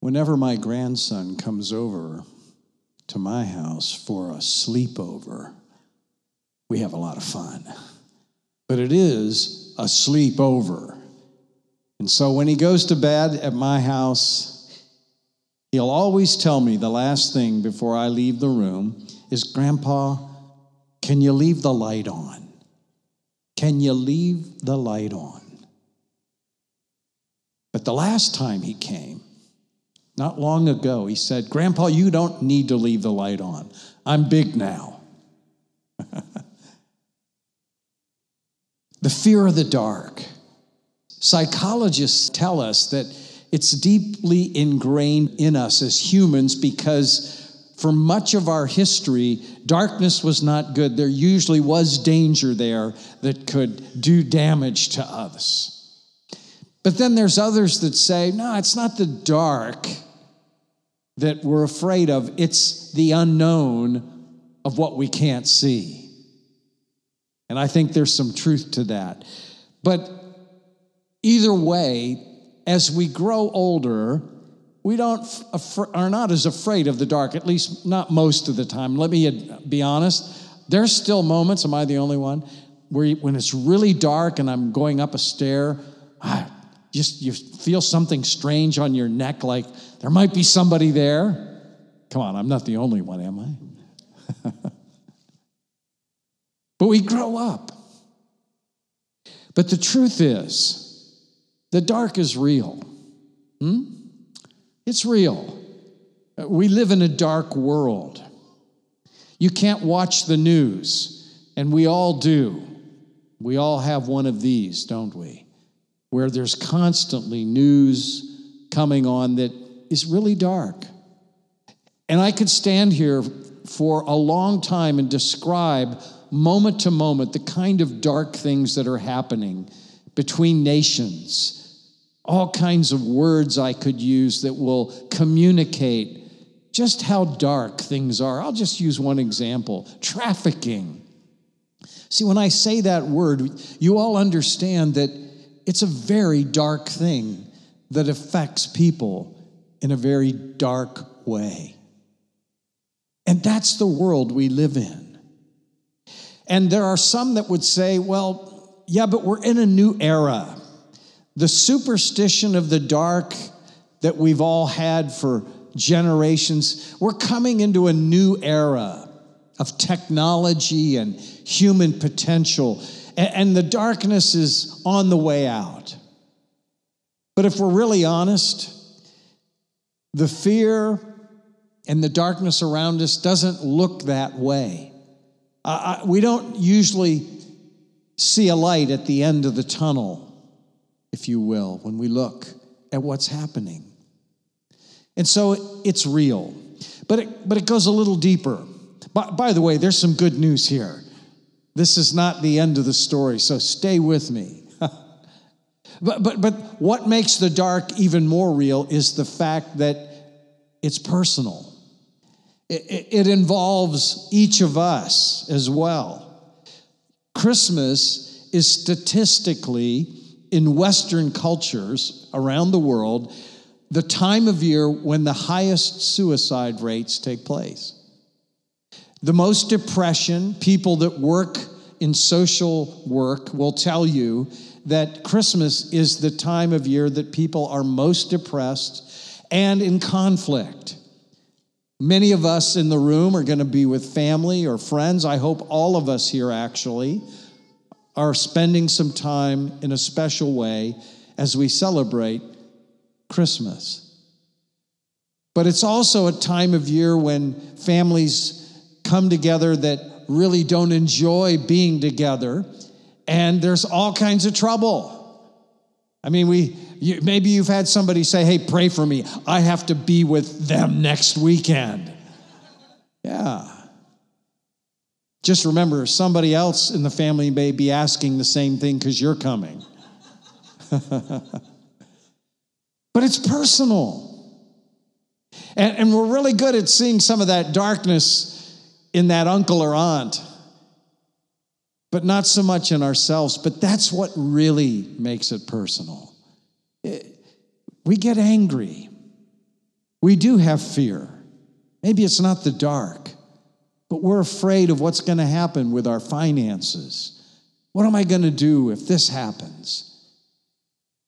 Whenever my grandson comes over to my house for a sleepover, we have a lot of fun. But it is a sleepover. And so when he goes to bed at my house, he'll always tell me the last thing before I leave the room is Grandpa, can you leave the light on? Can you leave the light on? But the last time he came, not long ago, he said, Grandpa, you don't need to leave the light on. I'm big now. the fear of the dark. Psychologists tell us that it's deeply ingrained in us as humans because for much of our history, darkness was not good. There usually was danger there that could do damage to us. But then there's others that say, no, it's not the dark that we're afraid of, it's the unknown of what we can't see. And I think there's some truth to that. But either way, as we grow older, we don't are not as afraid of the dark, at least not most of the time. Let me be honest. There's still moments, am I the only one, where when it's really dark and I'm going up a stair, I just you feel something strange on your neck, like there might be somebody there. Come on, I'm not the only one, am I? but we grow up. But the truth is, the dark is real. Hmm? It's real. We live in a dark world. You can't watch the news, and we all do. We all have one of these, don't we? Where there's constantly news coming on that is really dark. And I could stand here for a long time and describe moment to moment the kind of dark things that are happening between nations. All kinds of words I could use that will communicate just how dark things are. I'll just use one example trafficking. See, when I say that word, you all understand that it's a very dark thing that affects people in a very dark way. And that's the world we live in. And there are some that would say, well, yeah, but we're in a new era. The superstition of the dark that we've all had for generations, we're coming into a new era of technology and human potential, and the darkness is on the way out. But if we're really honest, the fear and the darkness around us doesn't look that way. Uh, we don't usually see a light at the end of the tunnel, if you will, when we look at what's happening. And so it's real. But it, but it goes a little deeper. By, by the way, there's some good news here. This is not the end of the story, so stay with me. But, but, but what makes the dark even more real is the fact that it's personal. It, it involves each of us as well. Christmas is statistically, in Western cultures around the world, the time of year when the highest suicide rates take place. The most depression, people that work in social work will tell you that Christmas is the time of year that people are most depressed and in conflict. Many of us in the room are going to be with family or friends. I hope all of us here actually are spending some time in a special way as we celebrate Christmas. But it's also a time of year when families come together that really don't enjoy being together and there's all kinds of trouble. I mean, we you, maybe you've had somebody say, "Hey, pray for me. I have to be with them next weekend." Yeah. Just remember, somebody else in the family may be asking the same thing because you're coming. but it's personal. And, and we're really good at seeing some of that darkness in that uncle or aunt but not so much in ourselves. But that's what really makes it personal. we get angry. We do have fear. Maybe it's not the dark, but we're afraid of what's going to happen with our finances. What am I going to do if this happens?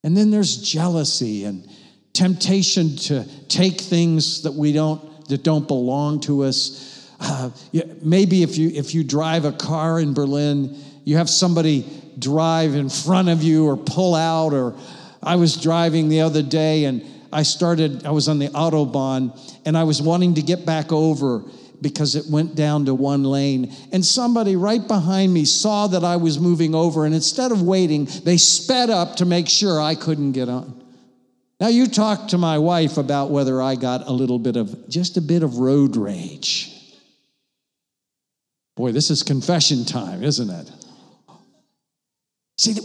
And then there's jealousy and temptation to take things that we don't that don't belong to us. Uh, maybe if you if you drive a car in Berlin, you have somebody drive in front of you or pull out. Or I was driving the other day and I started. I was on the autobahn and I was wanting to get back over because it went down to one lane. And somebody right behind me saw that I was moving over, and instead of waiting, they sped up to make sure I couldn't get on. Now, you talk to my wife about whether I got a little bit of, just a bit of road rage. Boy, this is confession time, isn't it? See,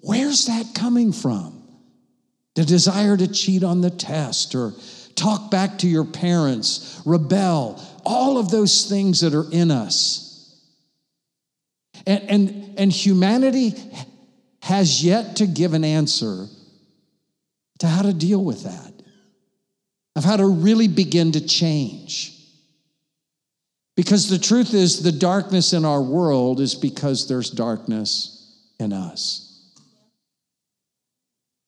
where's that coming from? The desire to cheat on the test or talk back to your parents, rebel, all of those things that are in us. And, and, and humanity has yet to give an answer to how to deal with that, of how to really begin to change. Because the truth is, the darkness in our world is because there's darkness in us.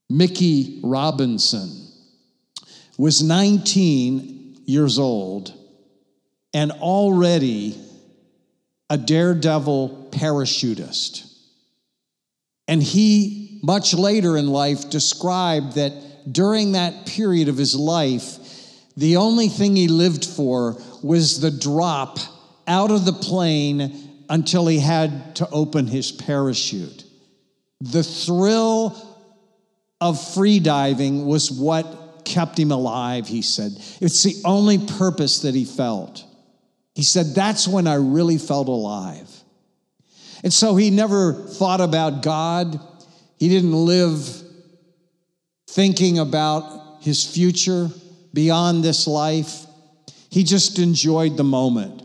Mickey Robinson was 19 years old and already a daredevil parachutist. And he, much later in life, described that during that period of his life, the only thing he lived for was the drop out of the plane until he had to open his parachute. The thrill of freediving was what kept him alive, he said. It's the only purpose that he felt. He said, That's when I really felt alive. And so he never thought about God. He didn't live thinking about his future beyond this life. He just enjoyed the moment.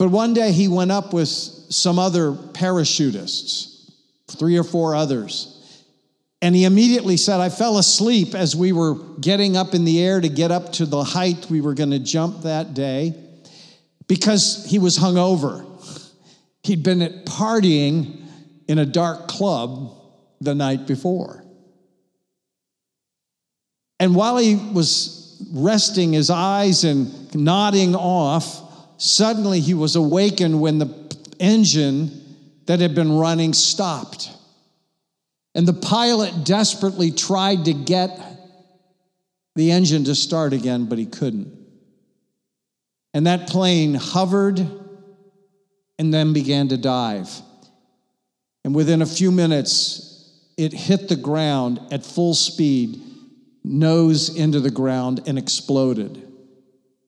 But one day he went up with some other parachutists, three or four others. And he immediately said, I fell asleep as we were getting up in the air to get up to the height we were going to jump that day because he was hungover. He'd been at partying in a dark club the night before. And while he was resting his eyes and nodding off, suddenly he was awakened when the engine that had been running stopped. And the pilot desperately tried to get the engine to start again, but he couldn't. And that plane hovered and then began to dive. And within a few minutes, it hit the ground at full speed, nose into the ground, and exploded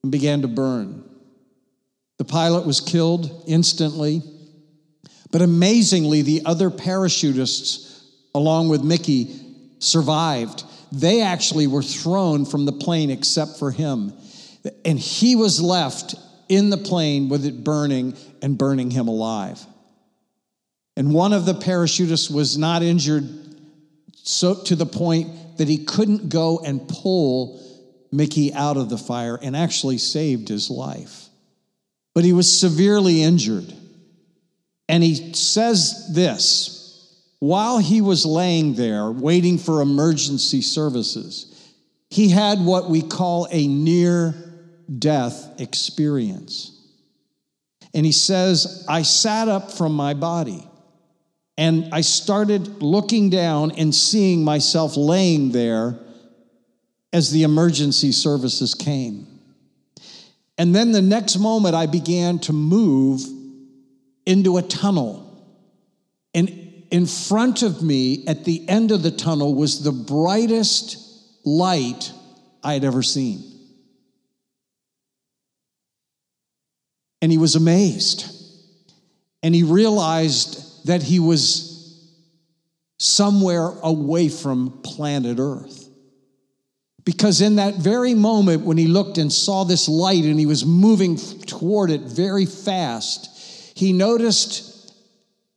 and began to burn. The pilot was killed instantly, but amazingly, the other parachutists along with Mickey, survived. They actually were thrown from the plane except for him. And he was left in the plane with it burning and burning him alive. And one of the parachutists was not injured so to the point that he couldn't go and pull Mickey out of the fire and actually saved his life. But he was severely injured. And he says this while he was laying there waiting for emergency services, he had what we call a near death experience. And he says, I sat up from my body and I started looking down and seeing myself laying there as the emergency services came. And then the next moment, I began to move into a tunnel. And in front of me at the end of the tunnel was the brightest light I had ever seen. And he was amazed. And he realized that he was somewhere away from planet Earth. Because in that very moment when he looked and saw this light and he was moving toward it very fast, he noticed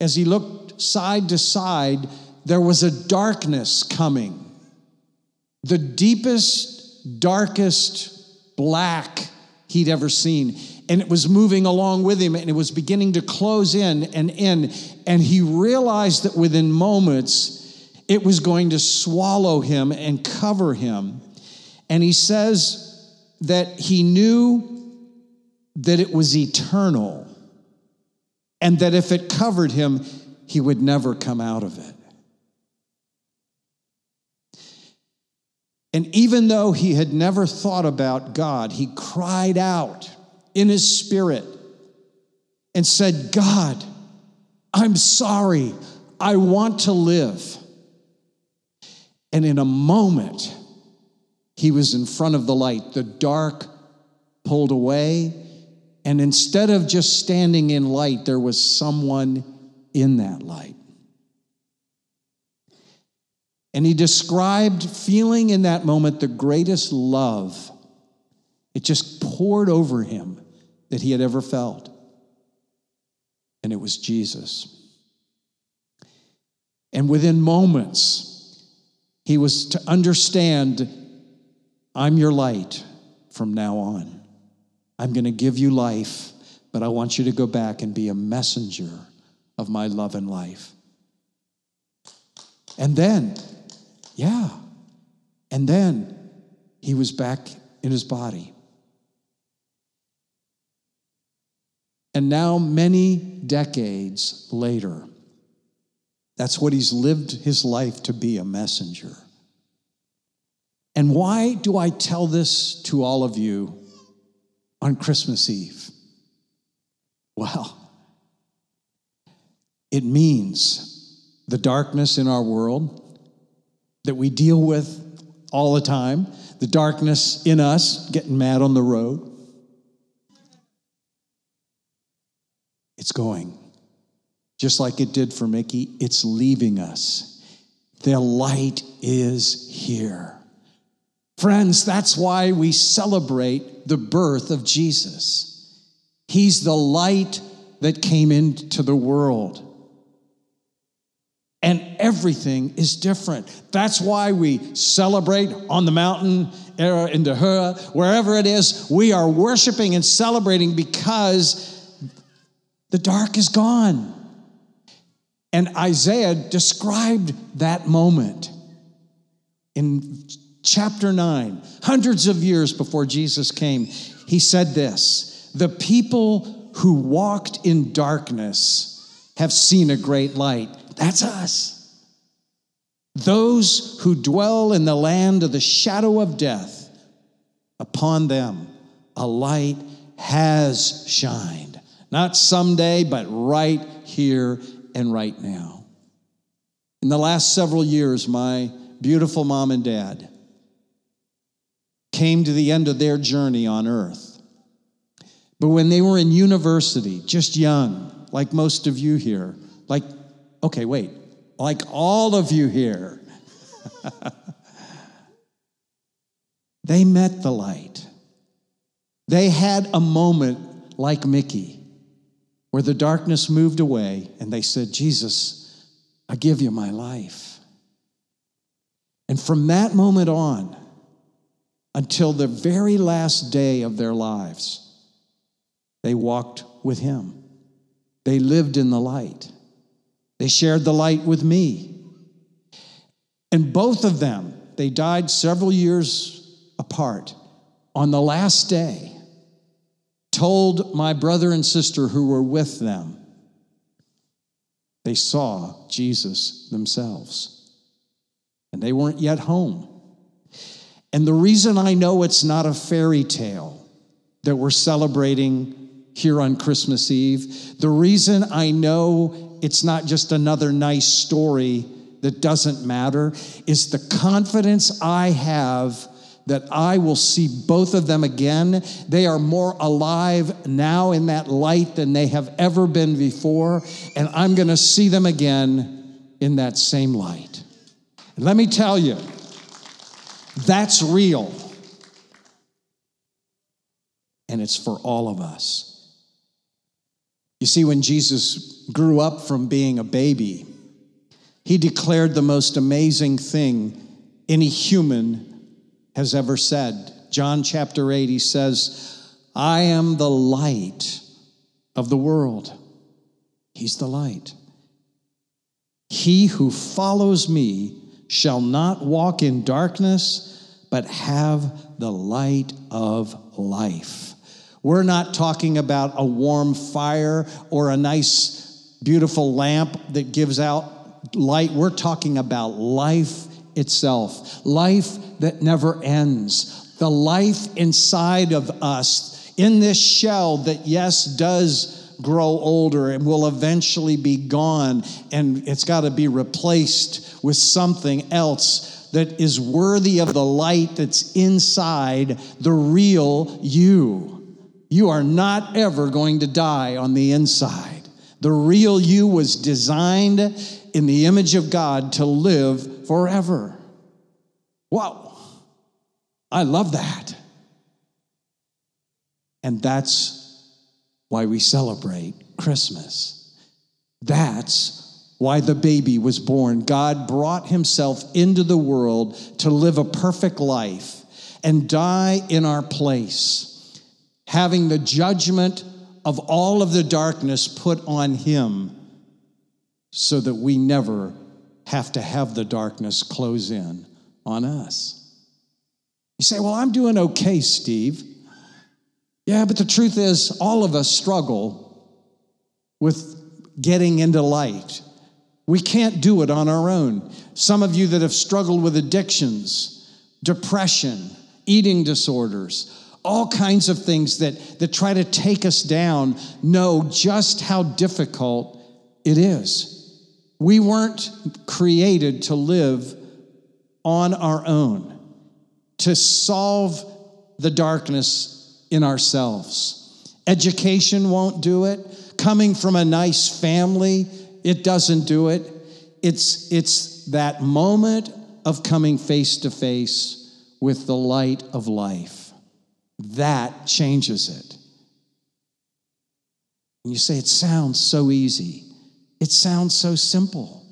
as he looked side to side, there was a darkness coming. the deepest, darkest black he'd ever seen. And it was moving along with him and it was beginning to close in and in. And he realized that within moments, it was going to swallow him and cover him. And he says that he knew that it was eternal and that if it covered him, he would never come out of it. And even though he had never thought about God, he cried out in his spirit and said, God, I'm sorry. I want to live. And in a moment, he was in front of the light. The dark pulled away. And instead of just standing in light, there was someone in that light. And he described feeling in that moment the greatest love. It just poured over him that he had ever felt. And it was Jesus. And within moments, he was to understand I'm your light from now on. I'm going to give you life, but I want you to go back and be a messenger of my love and life. And then yeah. And then he was back in his body. And now, many decades later, that's what he's lived his life to be a messenger. And why do I tell this to all of you on Christmas Eve? Well, it means the darkness in our world, that we deal with all the time, the darkness in us, getting mad on the road. It's going. Just like it did for Mickey, it's leaving us. The light is here. Friends, that's why we celebrate the birth of Jesus. He's the light that came into the world and everything is different. That's why we celebrate on the mountain, uh, in Dahura, wherever it is. We are worshiping and celebrating because the dark is gone. And Isaiah described that moment in chapter 9, hundreds of years before Jesus came. He said this The people who walked in darkness have seen a great light. That's us. Those who dwell in the land of the shadow of death, upon them a light has shined. Not someday, but right here and right now. In the last several years, my beautiful mom and dad came to the end of their journey on earth. But when they were in university, just young, like most of you here, like Okay, wait. Like all of you here, they met the light. They had a moment like Mickey where the darkness moved away and they said, Jesus, I give you my life. And from that moment on, until the very last day of their lives, they walked with him. They lived in the light. They shared the light with me. And both of them, they died several years apart. On the last day, told my brother and sister who were with them, they saw Jesus themselves. And they weren't yet home. And the reason I know it's not a fairy tale that we're celebrating here on Christmas Eve, the reason I know it's not just another nice story that doesn't matter, is the confidence I have that I will see both of them again. They are more alive now in that light than they have ever been before, and I'm going to see them again in that same light. And let me tell you, that's real. And it's for all of us. You see, when Jesus grew up from being a baby, he declared the most amazing thing any human has ever said. John chapter 8, he says, I am the light of the world. He's the light. He who follows me shall not walk in darkness, but have the light of life. We're not talking about a warm fire or a nice, beautiful lamp that gives out light. We're talking about life itself, life that never ends, the life inside of us in this shell that, yes, does grow older and will eventually be gone, and it's got to be replaced with something else that is worthy of the light that's inside the real you. You are not ever going to die on the inside. The real you was designed in the image of God to live forever. Wow. I love that. And that's why we celebrate Christmas. That's why the baby was born. God brought himself into the world to live a perfect life and die in our place having the judgment of all of the darkness put on him so that we never have to have the darkness close in on us. You say, Well, I'm doing okay, Steve. Yeah, but the truth is, all of us struggle with getting into light. We can't do it on our own. Some of you that have struggled with addictions, depression, eating disorders, all kinds of things that, that try to take us down know just how difficult it is. We weren't created to live on our own, to solve the darkness in ourselves. Education won't do it. Coming from a nice family, it doesn't do it. It's, it's that moment of coming face to face with the light of life. That changes it. And you say, it sounds so easy. It sounds so simple.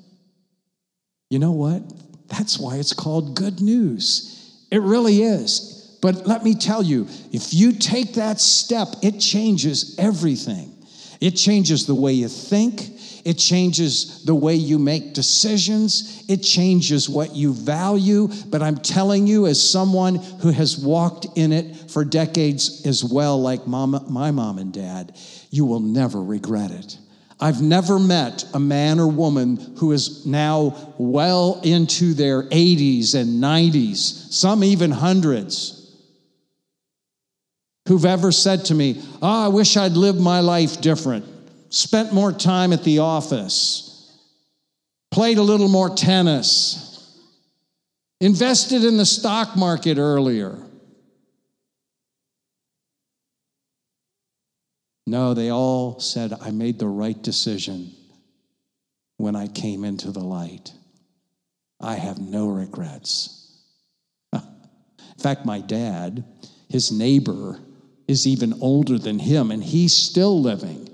You know what? That's why it's called good news. It really is. But let me tell you, if you take that step, it changes everything. It changes the way you think, it changes the way you make decisions. It changes what you value. But I'm telling you, as someone who has walked in it for decades as well, like my mom and dad, you will never regret it. I've never met a man or woman who is now well into their 80s and 90s, some even hundreds, who've ever said to me, Oh, I wish I'd lived my life different. Spent more time at the office, played a little more tennis, invested in the stock market earlier. No, they all said, I made the right decision when I came into the light. I have no regrets. In fact, my dad, his neighbor, is even older than him, and he's still living.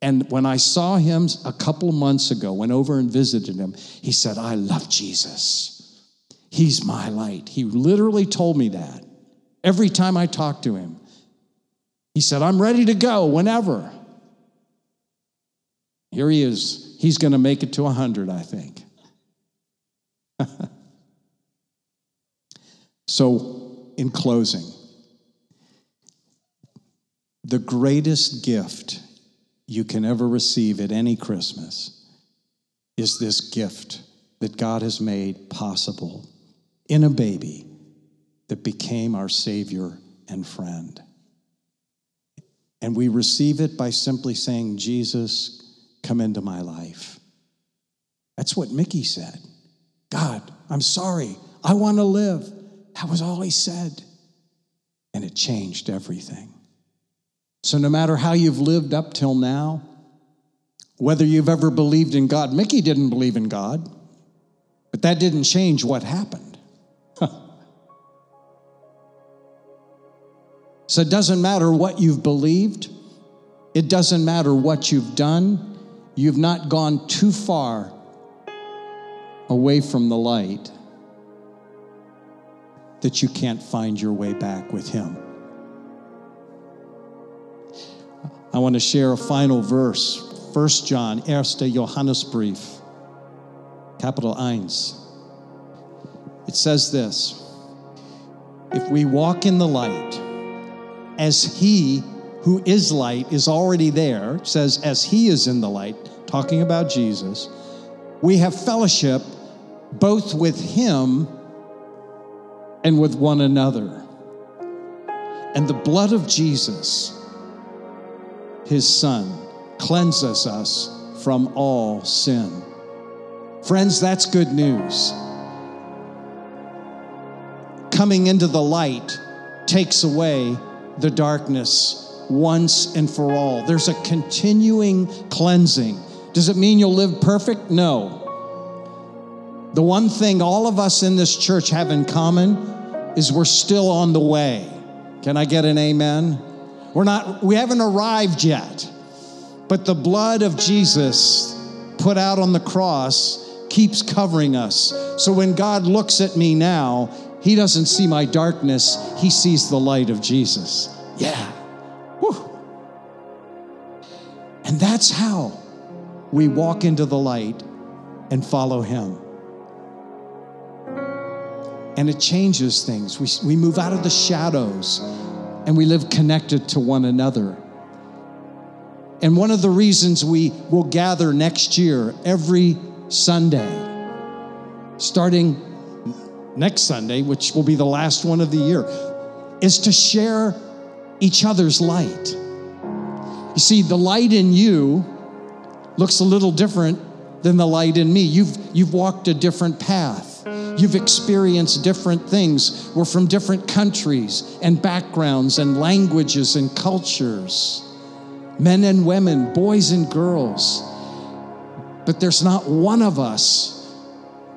And when I saw him a couple months ago, went over and visited him, he said, I love Jesus. He's my light. He literally told me that every time I talked to him. He said, I'm ready to go whenever. Here he is. He's going to make it to 100, I think. so, in closing, the greatest gift you can ever receive at any Christmas is this gift that God has made possible in a baby that became our Savior and friend. And we receive it by simply saying, Jesus, come into my life. That's what Mickey said. God, I'm sorry. I want to live. That was all he said. And it changed everything. So, no matter how you've lived up till now, whether you've ever believed in God, Mickey didn't believe in God, but that didn't change what happened. So, it doesn't matter what you've believed, it doesn't matter what you've done, you've not gone too far away from the light that you can't find your way back with Him. I want to share a final verse. 1 John, erste Johannesbrief, capital Eins. It says this If we walk in the light, as He who is light is already there, says, as He is in the light, talking about Jesus, we have fellowship both with Him and with one another. And the blood of Jesus, His Son, cleanses us from all sin. Friends, that's good news. Coming into the light takes away the darkness once and for all. There's a continuing cleansing. Does it mean you'll live perfect? No. The one thing all of us in this church have in common is we're still on the way. Can I get an amen? We're not we haven't arrived yet. But the blood of Jesus put out on the cross keeps covering us. So when God looks at me now, he doesn't see my darkness, he sees the light of Jesus. Yeah. Whew. And that's how we walk into the light and follow him. And it changes things. We, we move out of the shadows and we live connected to one another. And one of the reasons we will gather next year every Sunday, starting next Sunday, which will be the last one of the year, is to share each other's light. You see, the light in you looks a little different than the light in me. You've, you've walked a different path. You've experienced different things. We're from different countries and backgrounds and languages and cultures, men and women, boys and girls. But there's not one of us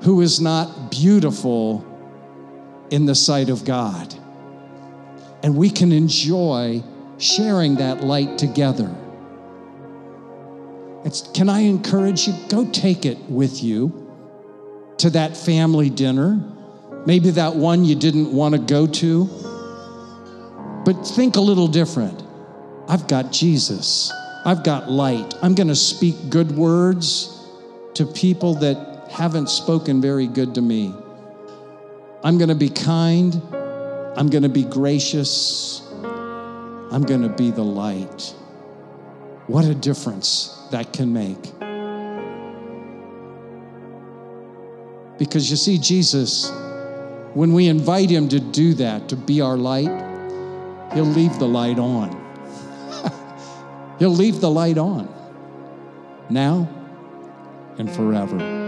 who is not beautiful in the sight of God. And we can enjoy sharing that light together. It's, can I encourage you? Go take it with you to that family dinner, maybe that one you didn't want to go to. But think a little different. I've got Jesus, I've got light. I'm going to speak good words to people that haven't spoken very good to me. I'm going to be kind. I'm going to be gracious. I'm going to be the light. What a difference that can make. Because you see, Jesus, when we invite him to do that, to be our light, he'll leave the light on. he'll leave the light on now and forever.